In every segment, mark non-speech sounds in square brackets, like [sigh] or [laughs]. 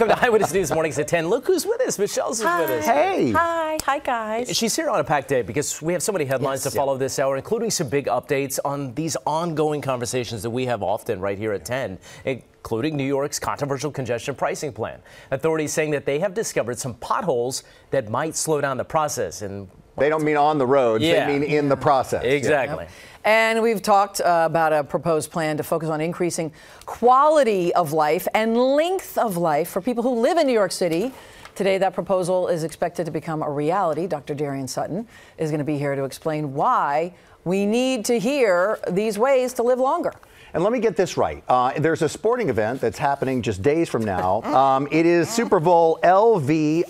Welcome to Eyewitness News Mornings at 10. Look who's with us. Michelle's Hi. with us. Hey. Hi. Hi, guys. She's here on a packed day because we have so many headlines Yes. to follow this hour, including some big updates on these ongoing conversations that we have often right here at 10, including New York's controversial congestion pricing plan. Authorities saying that they have discovered some potholes that might slow down the process. And They don't mean on the roads, Yeah. they mean in the process. exactly. And we've talked uh, about a proposed plan to focus on increasing quality of life and length of life for people who live in New York City. Today, that proposal is expected to become a reality. Dr. Darien Sutton is going to be here to explain why we need to hear these ways to live longer. And let me get this right. Uh, there's a sporting event that's happening just days from now. [laughs] Um, it is Super Bowl LVIII.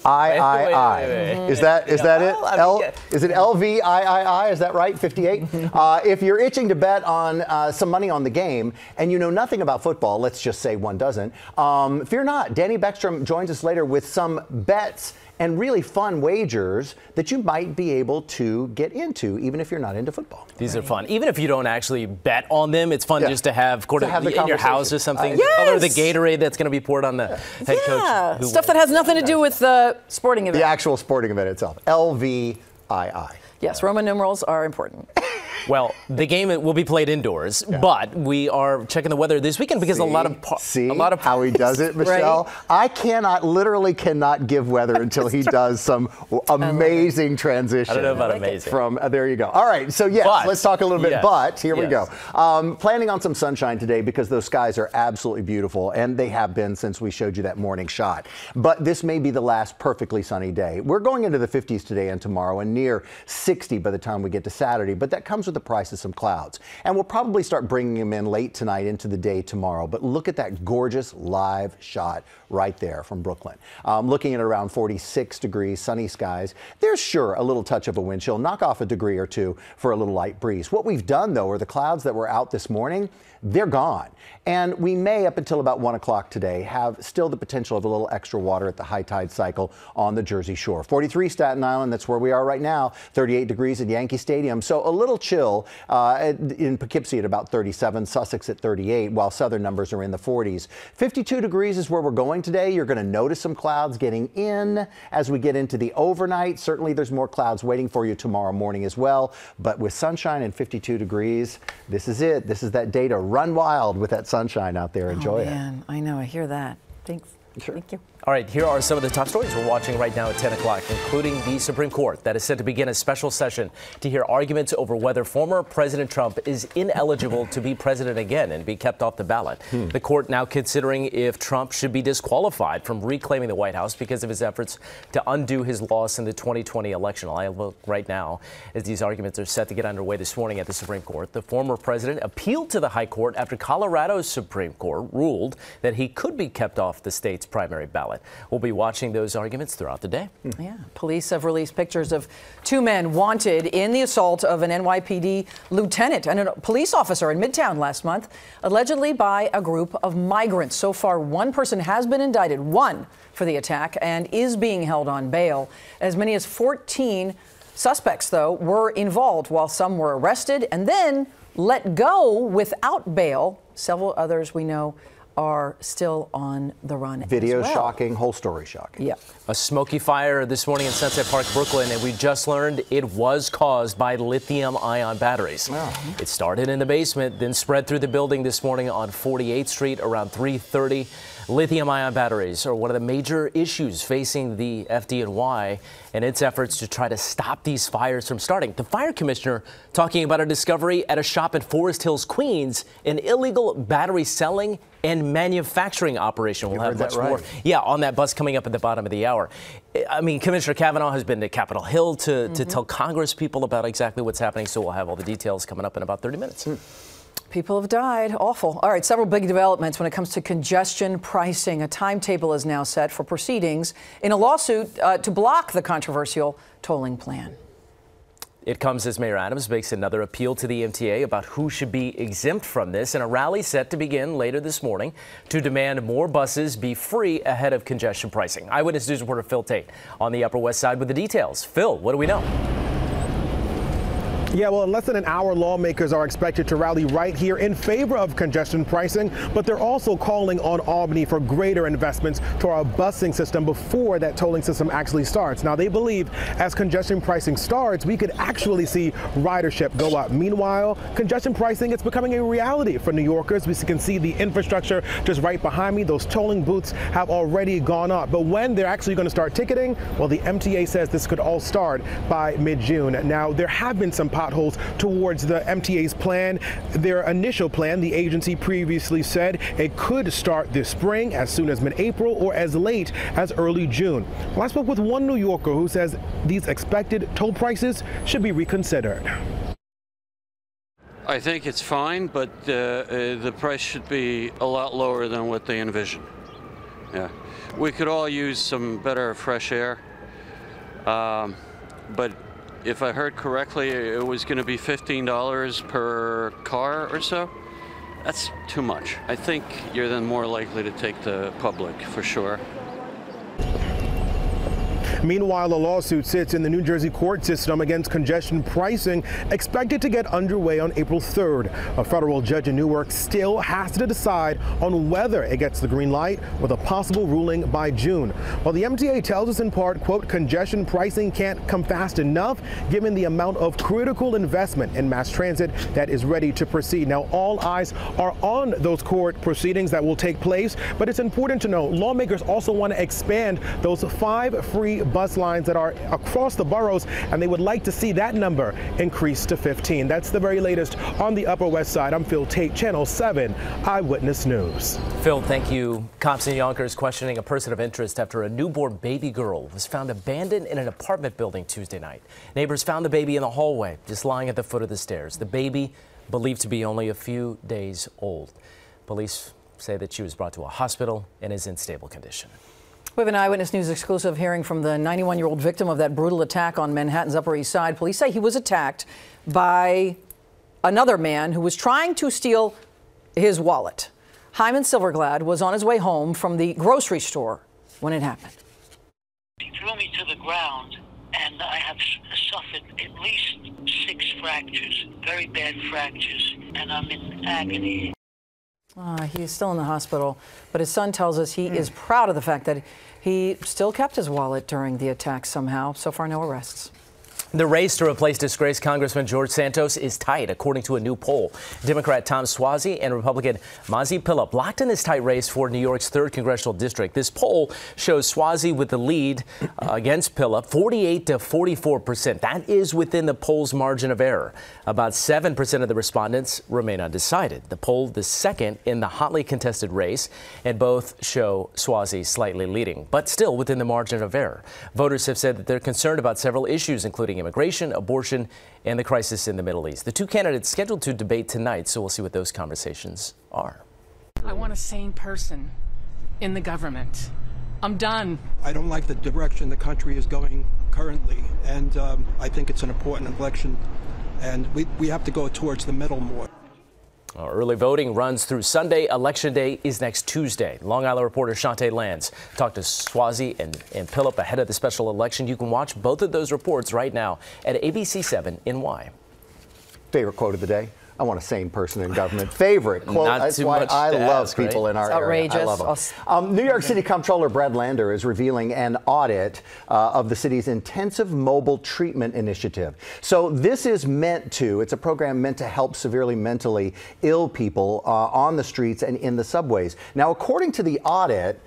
Is that is that it? Well, L, is it LVIII? Is that right? 58. [laughs] uh, if you're itching to bet on uh, some money on the game and you know nothing about football, let's just say one doesn't. Um, fear not. Danny Beckstrom joins us later with some bets and really fun wagers that you might be able to get into, even if you're not into football. These are fun. Even if you don't actually bet on them, it's fun Yeah. just to have, quarter, To have the in your house or something. Uh, the color the Gatorade that's going to be poured on the head Yeah, coach. who stuff that has nothing to do with the sporting event. The actual sporting event itself. LVII. Yes, Roman numerals are important. Well, the game will be played indoors, but we are checking the weather this weekend because a lot of par- see a lot of how he does it, [laughs] Michelle. I cannot, literally, cannot give weather [laughs] until he does some amazing transition. I don't know about amazing. From uh, there you go. All right, so yes, But- let's talk a little bit. yes, But here we yes. go. Um, planning on some sunshine today because those skies are absolutely beautiful, and they have been since we showed you that morning shot. But this may be the last perfectly sunny day. We're going into the 50s today and tomorrow, and near 60 by the time we get to Saturday. But that comes with the price of some clouds, and we'll probably start bringing them in late tonight into the day tomorrow. But look at that gorgeous live shot right there from Brooklyn. Um, looking at around 46 degrees, sunny skies. There's sure a little touch of a wind chill, knock off a degree or two for a little light breeze. What we've done though are the clouds that were out this morning, they're gone. And we may, up until about 1 o'clock today, have still the potential of a little extra water at the high tide cycle on the Jersey Shore. 43 Staten Island, that's where we are right now, 38 degrees at Yankee Stadium. So a little chill uh, in Poughkeepsie at about 37, Sussex at 38, while southern numbers are in the 40s. 52 degrees is where we're going today. You're going to notice some clouds getting in as we get into the overnight. Certainly, there's more clouds waiting for you tomorrow morning as well. But with sunshine and 52 degrees, this is it. This is that day to run wild with that sunshine out there. Enjoy oh, it. man, I know. I hear that. Thanks. Sure. Thank you. All right, here are some of the top stories we're watching right now at 10 o'clock, including the Supreme Court that is set to begin a special session to hear arguments over whether former President Trump is ineligible to be president again and be kept off the ballot. Hmm. The court now considering if Trump should be disqualified from reclaiming the White House because of his efforts to undo his loss in the 2020 election. I look right now as these arguments are set to get underway this morning at the Supreme Court. The former president appealed to the High Court after Colorado's Supreme Court ruled that he could be kept off the state's primary ballot. We'll be watching those arguments throughout the day. Hmm. Yeah. Police have released pictures of two men wanted in the assault of an NYPD lieutenant and a police officer in Midtown last month, allegedly by a group of migrants. So far, one person has been indicted, one for the attack, and is being held on bail. As many as 14 suspects, though, were involved, while some were arrested and then let go without bail. Several others we know are still on the run. as Video well. shocking, whole story shocking. Yeah. A smoky fire this morning in Sunset Park, Brooklyn, and we just learned it was caused by lithium ion batteries. It started in the basement, then spread through the building this morning on 48th Street around 3:30. Lithium ion batteries are one of the major issues facing the FDNY and its efforts to try to stop these fires from starting. The fire commissioner talking about a discovery at a shop in Forest Hills, Queens, an illegal battery selling and manufacturing operation. We'll You have much more. Yeah, on that bus coming up at the bottom of the hour. I mean, Commissioner Kavanagh has been to Capitol Hill to, to mm-hmm. tell Congress people about exactly what's happening, so we'll have all the details coming up in about 30 minutes. Hmm. People have died. Awful. All right, several big developments when it comes to congestion pricing. A timetable is now set for proceedings in a lawsuit uh, to block the controversial tolling plan. It comes as Mayor Adams makes another appeal to the MTA about who should be exempt from this, and a rally set to begin later this morning to demand more buses be free ahead of congestion pricing. Eyewitness News reporter Phil Taitt on the Upper West Side with the details. Phil, what do we know? Yeah, well, in less than an hour, lawmakers are expected to rally right here in favor of congestion pricing, but they're also calling on Albany for greater investments to our busing system before that tolling system actually starts. Now, they believe as congestion pricing starts, we could actually see ridership go up. Meanwhile, congestion pricing is becoming a reality for New Yorkers. We can see the infrastructure just right behind me. Those tolling booths have already gone up. But when they're actually going to start ticketing, well, the MTA says this could all start by mid-June. Now, there have been some potholes towards the MTA's plan. Their initial plan, the agency previously said it could start this spring as soon as mid-April or as late as early June. Well, I spoke with one New Yorker who says these expected toll prices should be reconsidered. I think it's fine, but uh, uh, the price should be a lot lower than what they envision. Yeah, we could all use some better fresh air. Um, but if I heard correctly, it was going to be $15 per car or so. That's too much. I think you're then more likely to take the public for sure. Meanwhile, a lawsuit sits in the New Jersey court system against congestion pricing, expected to get underway on April 3rd. A federal judge in Newark still has to decide on whether it gets the green light with a possible ruling by June. While the MTA tells us in part, quote, congestion pricing can't come fast enough given the amount of critical investment in mass transit that is ready to proceed. Now, all eyes are on those court proceedings that will take place, but it's important to know lawmakers also want to expand those five free bus lines that are across the boroughs, and they would like to see that number increase to 15. That's the very latest on the Upper West Side. I'm Phil Taitt, Channel 7 Eyewitness News. Phil, thank you. Cops in Yonkers questioning a person of interest after a newborn baby girl was found abandoned in an apartment building Tuesday night. Neighbors found the baby in the hallway, just lying at the foot of the stairs. The baby, believed to be only a few days old. Police say that she was brought to a hospital and is in stable condition. We have an Eyewitness News exclusive hearing from the 91 year old victim of that brutal attack on Manhattan's Upper East Side. Police say he was attacked by another man who was trying to steal his wallet. Hyman Silverglad was on his way home from the grocery store when it happened. He threw me to the ground, and I have suffered at least six fractures, very bad fractures, and I'm in agony. Uh, he's still in the hospital, but his son tells us he mm. is proud of the fact that he still kept his wallet during the attack somehow. So far, no arrests. The race to replace disgraced Congressman George Santos is tight, according to a new poll. Democrat Tom Suozzi and Republican Mazi Pilip locked in this tight race for New York's 3rd congressional district. This poll shows Suozzi with the lead uh, against Pilip, 48 to 44 percent. That is within the poll's margin of error. About 7 percent of the respondents remain undecided. The poll, the second in the hotly contested race, and both show Suozzi slightly leading, but still within the margin of error. Voters have said that they're concerned about several issues, including immigration, abortion, and the crisis in the Middle East. The two candidates scheduled to debate tonight, so we'll see what those conversations are. I want a sane person in the government. I'm done. I don't like the direction the country is going currently, and um, I think it's an important election, and we, we have to go towards the middle more. Early voting runs through Sunday. Election day is next Tuesday. Long Island reporter Chantee Lans talked to Suozzi and, and Pilip ahead of the special election. You can watch both of those reports right now at ABC7 NY. Favorite quote of the day? I want a sane person in government. Favorite quote. Not That's why I love ask, people right? in our it's area. Outrageous. I love them. Um, New York City Comptroller Brad Lander is revealing an audit uh, of the city's intensive mobile treatment initiative. So this is meant to. It's a program meant to help severely mentally ill people uh, on the streets and in the subways. Now, according to the audit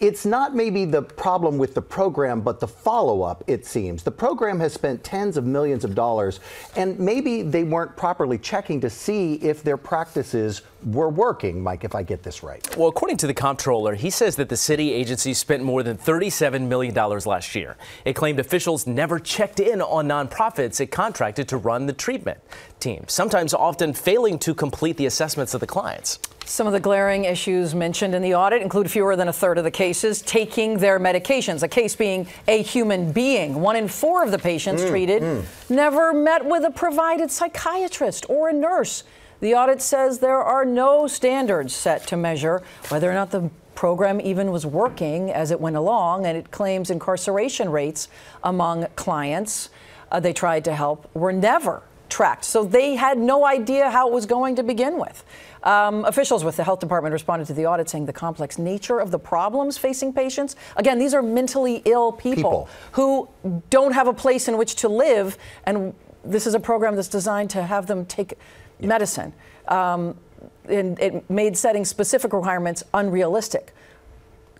it's not maybe the problem with the program, but the follow up, it seems. The program has spent tens of millions of dollars, and maybe they weren't properly checking to see if their practices were working, Mike, if I get this right. Well, according to the comptroller, he says that the city agency spent more than $37 million last year. It claimed officials never checked in on nonprofits it contracted to run the treatment team, sometimes often failing to complete the assessments of the clients. Some of the glaring issues mentioned in the audit include fewer than a third of the cases taking their medications, a case being a human being. One in four of the patients mm, treated mm. never met with a provided psychiatrist or a nurse. The audit says there are no standards set to measure whether or not the program even was working as it went along, and it claims incarceration rates among clients uh, they tried to help were never tracked. So they had no idea how it was going to begin with. Um, officials with the health department responded to the audit saying the complex nature of the problems facing patients. Again, these are mentally ill people, People. who don't have a place in which to live, and this is a program that's designed to have them take medicine. Um, and it made setting specific requirements unrealistic.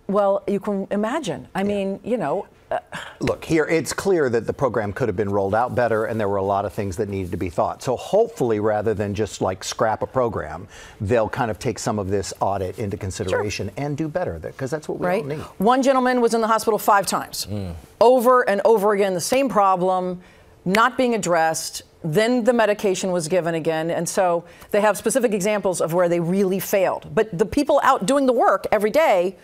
Well, you can imagine. I mean, you know, Look, here it's clear that the program could have been rolled out better and there were a lot of things that needed to be thought. So hopefully, rather than just like scrap a program, they'll kind of take some of this audit into consideration and do better because that's what we right? all need. One gentleman was in the hospital five times, hmm. over and over again, the same problem, not being addressed. Then the medication was given again. And so they have specific examples of where they really failed. But the people out doing the work every day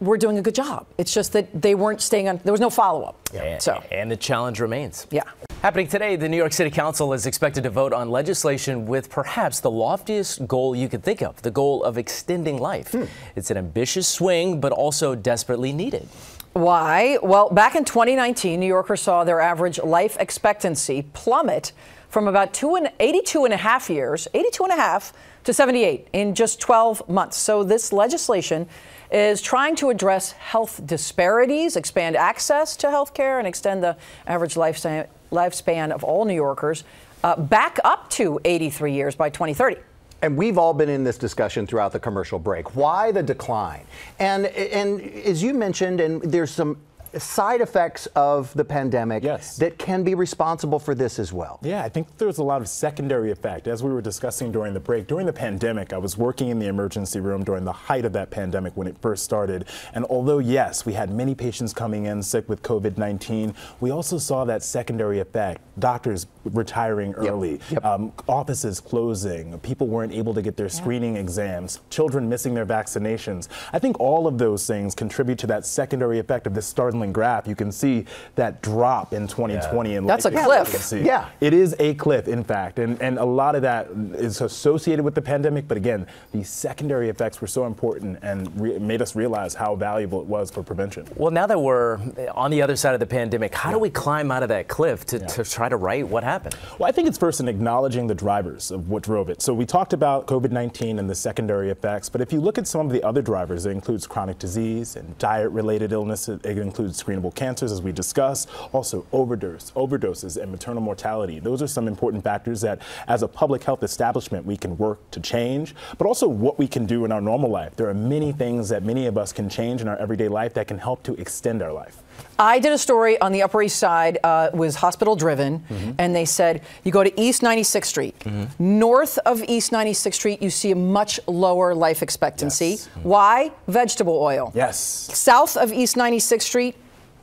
were doing a good job. It's just that they weren't staying on, there was no follow up. And, So, and the challenge remains. yeah. Happening today, the New York City Council is expected to vote on legislation with perhaps the loftiest goal you could think of the goal of extending life. Hmm. It's an ambitious swing, but also desperately needed. Why? Well, back in 2019, New Yorkers saw their average life expectancy plummet from about two and 82 and a half years, 82 and a half to 78 in just 12 months. So this legislation is trying to address health disparities, expand access to health care, and extend the average lifespan, lifespan of all New Yorkers uh, back up to 83 years by 2030. And we've all been in this discussion throughout the commercial break. Why the decline? And and as you mentioned, and there's some side effects of the pandemic Yes. that can be responsible for this as well. Yeah, I think there's a lot of secondary effect. As we were discussing during the break, during the pandemic, I was working in the emergency room during the height of that pandemic when it first started. And although, yes, we had many patients coming in sick with COVID 19, we also saw that secondary effect. Doctors retiring early, Yep. Um, offices closing, people weren't able to get their screening exams, children missing their vaccinations. I think all of those things contribute to that secondary effect of this startling graph. You can see that drop in 2020 in That's life a cliff. expectancy. Yeah. It is a cliff, in fact, and, and a lot of that is associated with the pandemic. But again, the secondary effects were so important and re- made us realize how valuable it was for prevention. Well, now that we're on the other side of the pandemic, how do we climb out of that cliff to, to try to right what happened? Well, I think it's first in acknowledging the drivers of what drove it. So we talked about COVID 19 and the secondary effects, but if you look at some of the other drivers, it includes chronic disease and diet related illness. It it screenable cancers, as we discussed, also overdose, overdoses, and maternal mortality. Those are some important factors that, as a public health establishment, we can work to change, but also what we can do in our normal life. There are many things that many of us can change in our everyday life that can help to extend our life. I did a story on the Upper East Side, uh, was hospital driven, Mm-hmm. and they said you go to East 96th Street. North of East 96th Street, you see a much lower life expectancy. Yes. Why? Vegetable oil. Yes. South of East 96th Street,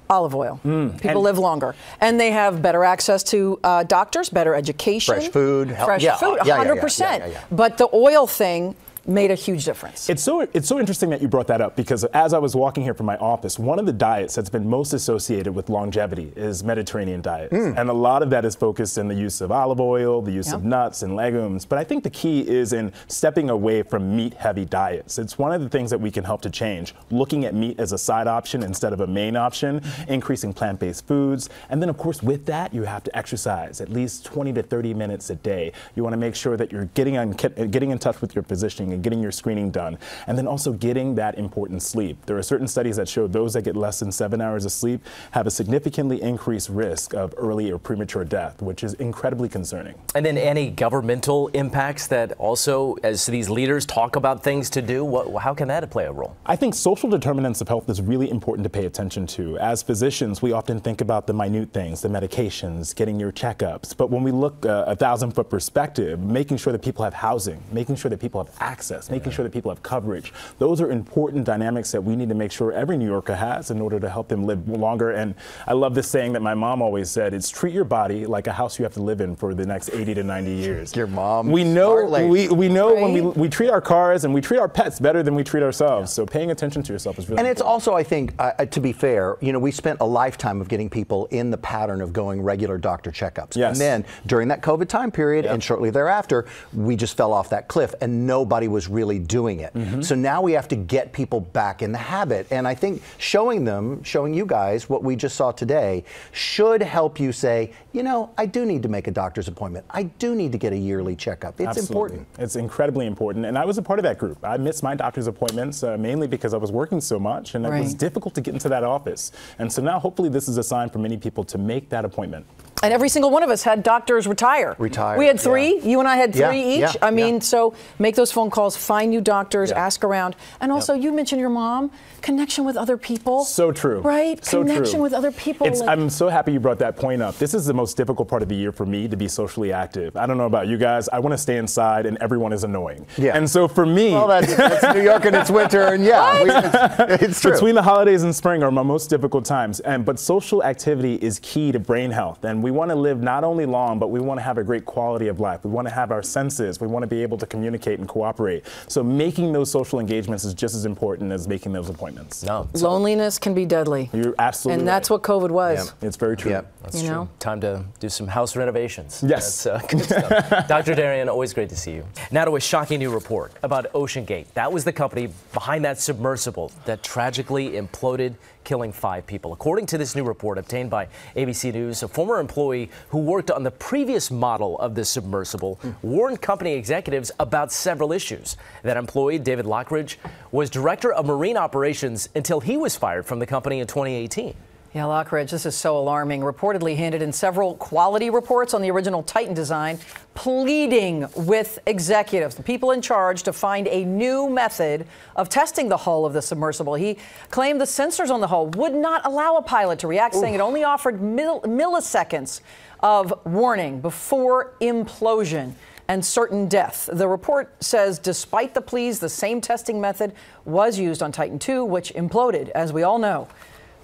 olive oil. People Mm. and- live longer. And they have better access to uh, doctors, better education. Fresh food, Fresh yeah, food, yeah, yeah, yeah, 100%. yeah, yeah, yeah. But the oil thing made a huge difference. It's so it's so interesting that you brought that up because as I was walking here from my office, one of the diets that's been most associated with longevity is Mediterranean diets, hmm. and a lot of that is focused in the use of olive oil, the use of nuts and legumes. But I think the key is in stepping away from meat-heavy diets. It's one of the things that we can help to change, looking at meat as a side option instead of a main option, increasing plant-based foods, and then of course with that you have to exercise at least 20 to 30 minutes a day. You want to make sure that you're getting on getting in touch with your physician and getting your screening done, and then also getting that important sleep. There are certain studies that show those that get less than seven hours of sleep have a significantly increased risk of early or premature death, which is incredibly concerning. And then any governmental impacts that also, as these leaders talk about things to do, what, how can that play a role? I think social determinants of health is really important to pay attention to. As physicians, we often think about the minute things, the medications, getting your checkups. But when we look uh, a thousand foot perspective, making sure that people have housing, making sure that people have access, making sure that people have coverage, those are important dynamics that we need to make sure every New Yorker has in order to help them live longer. And I love this saying that my mom always said: "It's treat your body like a house you have to live in for the next 80 to 90 years." Your mom, We know we, we know when we we treat our cars and we treat our pets better than we treat ourselves. So paying attention to yourself is really And it's important. also, I think, uh, uh, to be fair, you know, we spent a lifetime of getting people in the pattern of going regular doctor checkups. Yes. And then during that COVID time period Yep. and shortly thereafter, we just fell off that cliff and nobody was was really doing it. Mm-hmm. So now we have to get people back in the habit. And I think showing them, showing you guys what we just saw today, should help you say, you know, I do need to make a doctor's appointment. I do need to get a yearly checkup. It's Absolutely. important. It's incredibly important. And I was a part of that group. I missed my doctor's appointments uh, mainly because I was working so much and it was difficult to get into that office. And so now hopefully this is a sign for many people to make that appointment. And every single one of us had doctors retire. Retire, We had three. yeah. You and I had Yeah, three each. yeah, I mean, yeah. so make those phone calls, find new doctors, Yeah. ask around. And also, you mentioned your mom, connection with other people. So true. Right? So connection true. with other people. It's, like- I'm so happy you brought that point up. This is the most difficult part of the year for me to be socially active. I don't know about you guys. I want to stay inside, and everyone is annoying. Yeah. And so for me, Well, that's, that's New York and it's winter, and yeah, we, it's, it's true. Between the holidays and spring are my most difficult times. And but social activity is key to brain health. And we want to live not only long, but we want to have a great quality of life. We want to have our senses. We want to be able to communicate and cooperate. So making those social engagements is just as important as making those appointments. No, Loneliness can be deadly. You're absolutely and that's right. what COVID was. It's very true. Yep. that's you true. know? Time to do some house renovations. Yes. That's uh, [laughs] good stuff. [laughs] Dr. Darien, always great to see you. Now to a shocking new report about OceanGate. That was the company behind that submersible that tragically imploded, killing five people. According to this new report obtained by ABC News, a former employee who worked on the previous model of the submersible warned company executives about several issues. That employee, David Lochridge, was director of marine operations until he was fired from the company in 2018. Yeah, Lochridge, this is so alarming. Reportedly handed in several quality reports on the original Titan design, pleading with executives, the people in charge, to find a new method of testing the hull of the submersible. He claimed the sensors on the hull would not allow a pilot to react, saying it only offered mil- milliseconds of warning before implosion and certain death. The report says despite the pleas, the same testing method was used on Titan II, which imploded, as we all know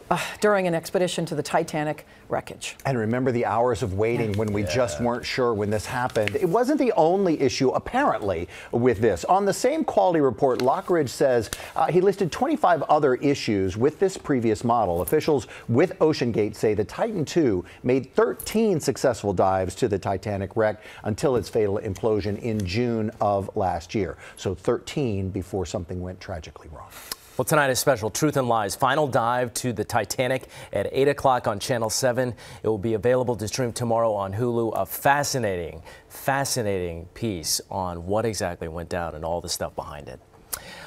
uh, during an expedition to the Titanic wreckage. And remember the hours of waiting when we just weren't sure when this happened. It wasn't the only issue, apparently, with this. On the same quality report, Lochridge says uh, he listed 25 other issues with this previous model. Officials with OceanGate say the Titan II made 13 successful dives to the Titanic wreck until its fatal implosion in June of last year. So 13 before something went tragically wrong. Well, tonight is special Truth and Lies final dive to the Titanic at 8 o'clock on Channel 7. It will be available to stream tomorrow on Hulu. A fascinating, fascinating piece on what exactly went down and all the stuff behind it.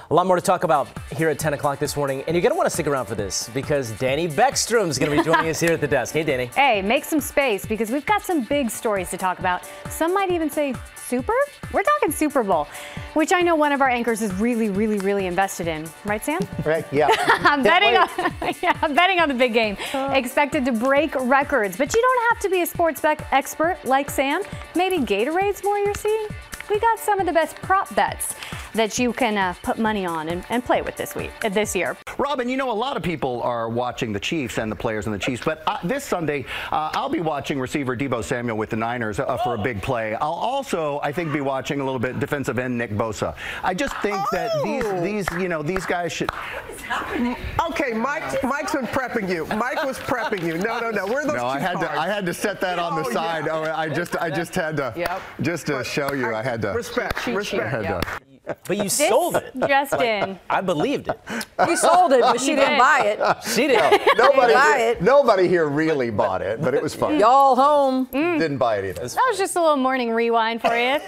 A lot more to talk about here at 10 o'clock this morning. And you're going to want to stick around for this because Danny Beckstrom is going to be joining us here at the desk. Hey, Danny. Hey, make some space because we've got some big stories to talk about. Some might even say super. We're talking Super Bowl, which I know one of our anchors is really, really, really invested in. Right, Sam? Right? Yeah. [laughs] I'm betting on, [laughs] yeah, I'm betting on the big game. Uh. Expected to break records, but you don't have to be a sports bec- expert like Sam. Maybe Gatorade's more you're seeing. We got some of the best prop bets that you can uh, put money on and, and play with this week, uh, this year. Robin, you know, a lot of people are watching the Chiefs and the players in the Chiefs, but uh, this Sunday, uh, I'll be watching receiver Deebo Samuel with the Niners uh, for a big play. I'll also, I think, be watching a little bit defensive end Nick Bosa. I just think that these, these, you know, these guys should. Okay, Mike. Mike's been prepping you. Mike was prepping you. No, no, no. Where are those No, I cue had to. I had to set that on the Oh, side. yeah. Oh, I just, I just had to, Yep. just to show you. I had to. Respect. Respect. I had to. But you This sold it. just in. I believed it. You sold it, but [laughs] she didn't did. buy it. She did. [laughs] Nobody, buy it. nobody here really bought it, but it was fun. Y'all home. Mm. Didn't buy it either. That was just a little morning rewind for you.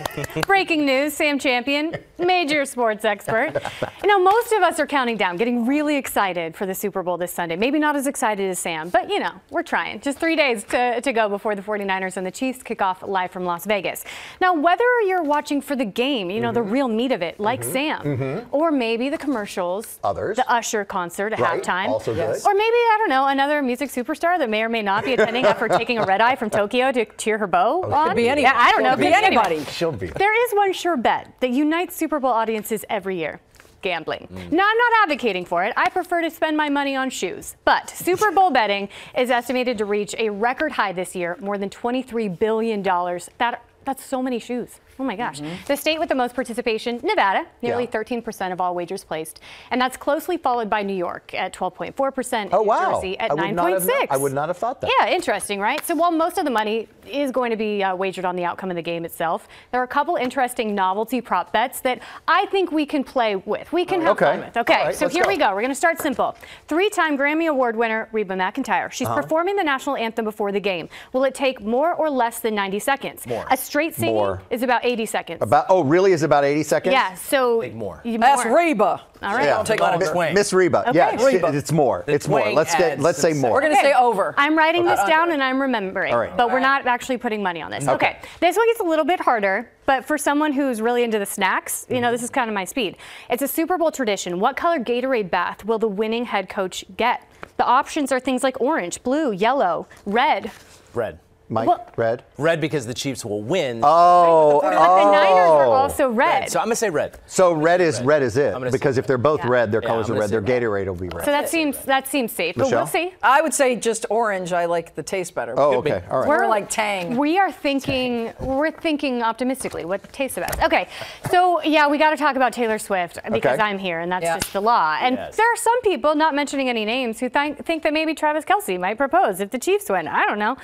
[laughs] Breaking news Sam Champion, major sports expert. You know, most of us are counting down, getting really excited for the Super Bowl this Sunday. Maybe not as excited as Sam, but you know, we're trying. Just three days to, to go before the 49ers and the Chiefs kick off live from Las Vegas. Now, whether you're watching for the game, you know, the mm-hmm. real meat of it, like mm-hmm. Sam, mm-hmm. or maybe the commercials, Others. the Usher concert at Right, halftime, also good. or maybe, I don't know, another music superstar that may or may not be attending after [laughs] taking a red eye from Tokyo to cheer her beau oh, on. be any- Yeah, I don't know. could be Could anybody. anybody. She'll be. There is one sure bet that unites Super Bowl audiences every year. Gambling. Mm. Now, I'm not advocating for it. I prefer to spend my money on shoes. But Super Bowl betting is estimated to reach a record high this year, more than $23 billion. That, that's so many shoes. Oh my gosh. The state with the most participation, Nevada, nearly 13% of all wagers placed. And that's closely followed by New York at 12.4%, Oh New wow! Jersey at I would not have 9.6. known- I would not have thought that. Yeah, interesting, right? So while most of the money is going to be uh, wagered on the outcome of the game itself, there are a couple interesting novelty prop bets that I think we can play with. We can have Okay. fun with. Okay, right, so here go. we go. We're going to start simple. Three-time Grammy Award winner Reba McEntire. She's Uh-huh. performing the national anthem before the game. Will it take more or less than 90 seconds? More. A straight singing More. is about 80 seconds. About oh, really? Is about 80 seconds? yeah, so Take more. you- That's more. Reba. All right. Yeah. Don't take Let it longer. swing. Miss Reba. Okay. Yeah, Reba. it's more. The it's more. Let's get. Let's say more. We're going to say over. I'm writing this down and I'm remembering, All right. but we're not actually putting money on this. Okay. Okay. This one gets a little bit harder, but for someone who's really into the snacks, you know, this is kind of my speed. It's a Super Bowl tradition. What color Gatorade bath will the winning head coach get? The options are things like orange, blue, yellow, red. Red. Mike, Well- red. Red because the Chiefs will win. Oh, But the oh. Niners are oh. also red. Red. So I'm gonna say red. So red is red is it because if they're both Yeah. red, their Yeah, colors I'm are red. Their say red. Gatorade will be red. So that seems that seems safe, but we'll see. I would say just orange. I like the taste better. oh, Could be. okay. All right. We're like Tang. We are thinking we're thinking optimistically. What tastes the best? Okay, so yeah, we got to talk about Taylor Swift because Okay. I'm here and that's Yeah. just the law. And Yes. there are some people, not mentioning any names, who think think that maybe Travis Kelce might propose if the Chiefs win. I don't know.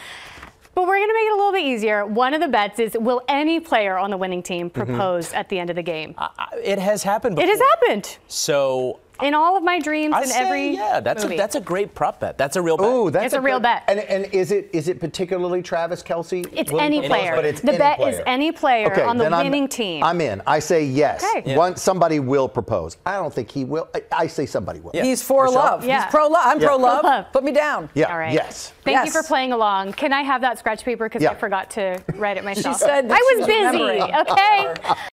But we're going to make it a little bit easier. One of the bets is will any player on the winning team Mm-hmm. propose at the end of the game? I- It has happened it has happened So in all of my dreams I in say, every yeah, that's movie. a that's a great prop bet. That's a real bet. Ooh, that's It's a real good- bet. And, and is it is it particularly Travis Kelce? It's Will any propose? player. But it's the any bet player. is any player Okay, on the then I'm- winning team. I'm in. I say yes. Okay. Yeah. One somebody will propose. I don't think he will. I, I say somebody will. He's for Michelle? love. Yeah. He's pro love. I'm Yeah. pro love. Pro-love. Put me down. Yeah. All right. Yes. Thank you for playing along. Can I have that scratch paper because Yeah. I forgot to write it myself? she said I was was busy. Okay.